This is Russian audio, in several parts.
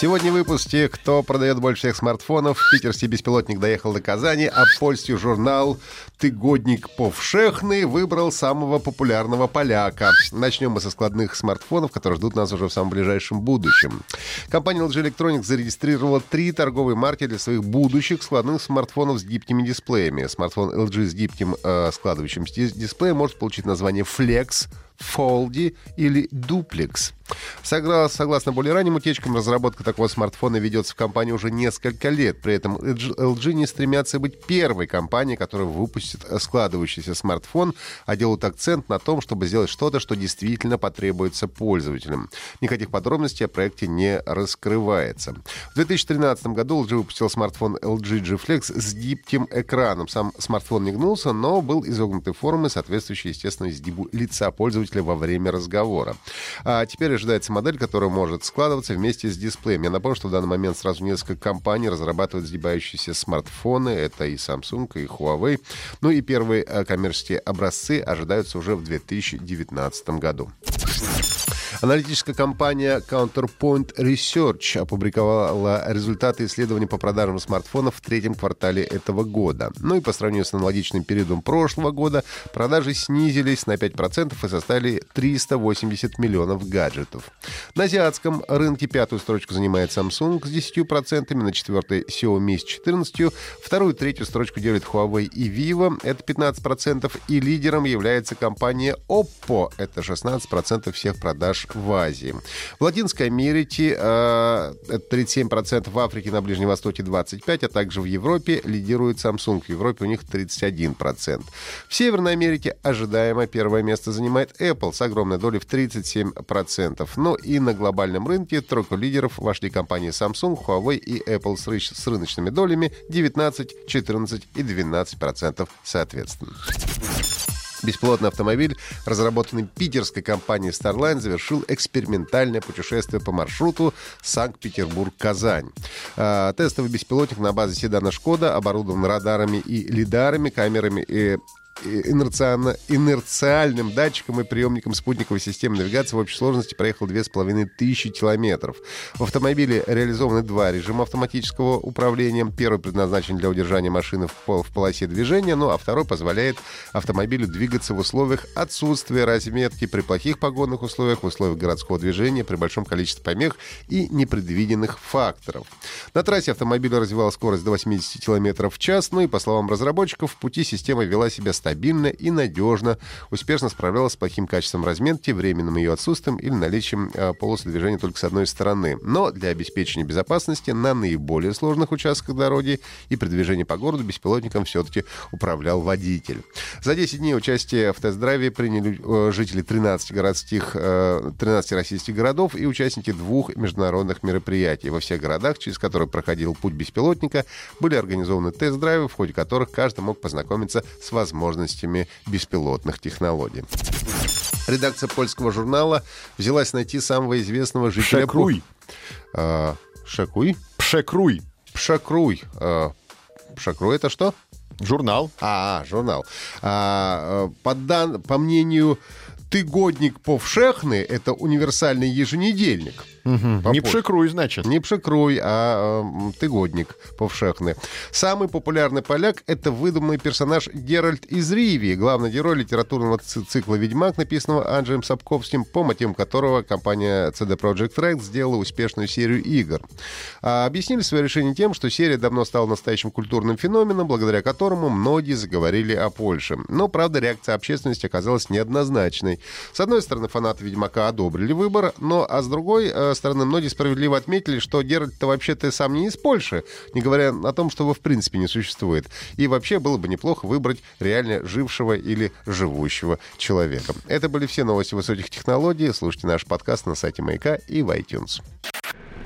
Сегодня в выпуске «Кто продает больше всех смартфонов?» Питерский беспилотник доехал до Казани, а польский журнал «Тыгодник повшехный» выбрал самого популярного поляка. Начнем мы со складных смартфонов, которые ждут нас уже в самом ближайшем будущем. Компания LG Electronics зарегистрировала три торговые марки для своих будущих складных смартфонов с гибкими дисплеями. Смартфон LG с гибким э, складывающимся дисплеем может получить название Flex, Foldy или Duplex. Согласно более ранним утечкам, разработка такого смартфона ведется в компании уже несколько лет. При этом LG не стремятся быть первой компанией, которая выпустит складывающийся смартфон, а делают акцент на том, чтобы сделать что-то, что действительно потребуется пользователям. Никаких подробностей о проекте не раскрывается. В 2013 году LG выпустил смартфон LG G Flex с гибким экраном. Сам смартфон не гнулся, но был изогнутой формы, соответствующей, естественно, изгибу лица пользователя во время разговора. А теперь ожидается модель, которая может складываться вместе с дисплеем. Я напомню, что в данный момент сразу несколько компаний разрабатывают сгибающиеся смартфоны. Это и Samsung, и Huawei. Ну и первые э, коммерческие образцы ожидаются уже в 2019 году. Аналитическая компания Counterpoint Research опубликовала результаты исследований по продажам смартфонов в третьем квартале этого года. Ну и по сравнению с аналогичным периодом прошлого года продажи снизились на 5% и составили 380 миллионов гаджетов. На азиатском рынке пятую строчку занимает Samsung с 10%, на четвертой Xiaomi с 14%, вторую и третью строчку делят Huawei и Vivo, это 15%, и лидером является компания Oppo, это 16% всех продаж в Азии. В Латинской Америке э, 37%, в Африке, на Ближнем Востоке 25%, а также в Европе лидирует Samsung. В Европе у них 31%. В Северной Америке ожидаемо первое место занимает Apple с огромной долей в 37%. Но и на глобальном рынке тройку лидеров вошли компании Samsung, Huawei и Apple с, ры- с рыночными долями 19, 14 и 12% соответственно. Беспилотный автомобиль, разработанный питерской компанией Starline, завершил экспериментальное путешествие по маршруту Санкт-Петербург-Казань. А, тестовый беспилотник на базе седана «Шкода» оборудован радарами и лидарами, камерами и инерциально, инерциальным датчиком и приемником спутниковой системы навигации в общей сложности проехал 2500 километров. В автомобиле реализованы два режима автоматического управления. Первый предназначен для удержания машины в, пол, в полосе движения, ну а второй позволяет автомобилю двигаться в условиях отсутствия разметки при плохих погодных условиях, в условиях городского движения, при большом количестве помех и непредвиденных факторов. На трассе автомобиль развивал скорость до 80 км в час, ну и, по словам разработчиков, в пути система вела себя стабильно и надежно, успешно справлялась с плохим качеством разметки, временным ее отсутствием или наличием э, полосы движения только с одной стороны. Но для обеспечения безопасности на наиболее сложных участках дороги и при движении по городу беспилотником все-таки управлял водитель. За 10 дней участие в тест-драйве приняли э, жители 13 городских, э, 13 российских городов и участники двух международных мероприятий. Во всех городах, через которые проходил путь беспилотника, были организованы тест-драйвы, в ходе которых каждый мог познакомиться с возможностями беспилотных технологий. Редакция польского журнала взялась найти самого известного жителя... Пшекруй. А, Шакуй? Пшекруй. Пшакруй. А, Пшакруй это что? Журнал. А, журнал. А, по, дан... по мнению Тыгодник Повшехны, это универсальный еженедельник. По Не пшекруй, значит. Не пшекруй, а э, тыгодник повшехный. Самый популярный поляк — это выдуманный персонаж Геральт из Ривии, главный герой литературного ци- цикла «Ведьмак», написанного Анджеем Сапковским, по мотивам которого компания CD Projekt Red сделала успешную серию игр. А объяснили свое решение тем, что серия давно стала настоящим культурным феноменом, благодаря которому многие заговорили о Польше. Но, правда, реакция общественности оказалась неоднозначной. С одной стороны, фанаты «Ведьмака» одобрили выбор, но а с другой э, стороны, многие справедливо отметили, что Геральт-то вообще-то сам не из Польши, не говоря о том, что его в принципе не существует. И вообще было бы неплохо выбрать реально жившего или живущего человека. Это были все новости высоких технологий. Слушайте наш подкаст на сайте Маяка и в iTunes.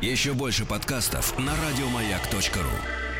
Еще больше подкастов на радиомаяк.ру.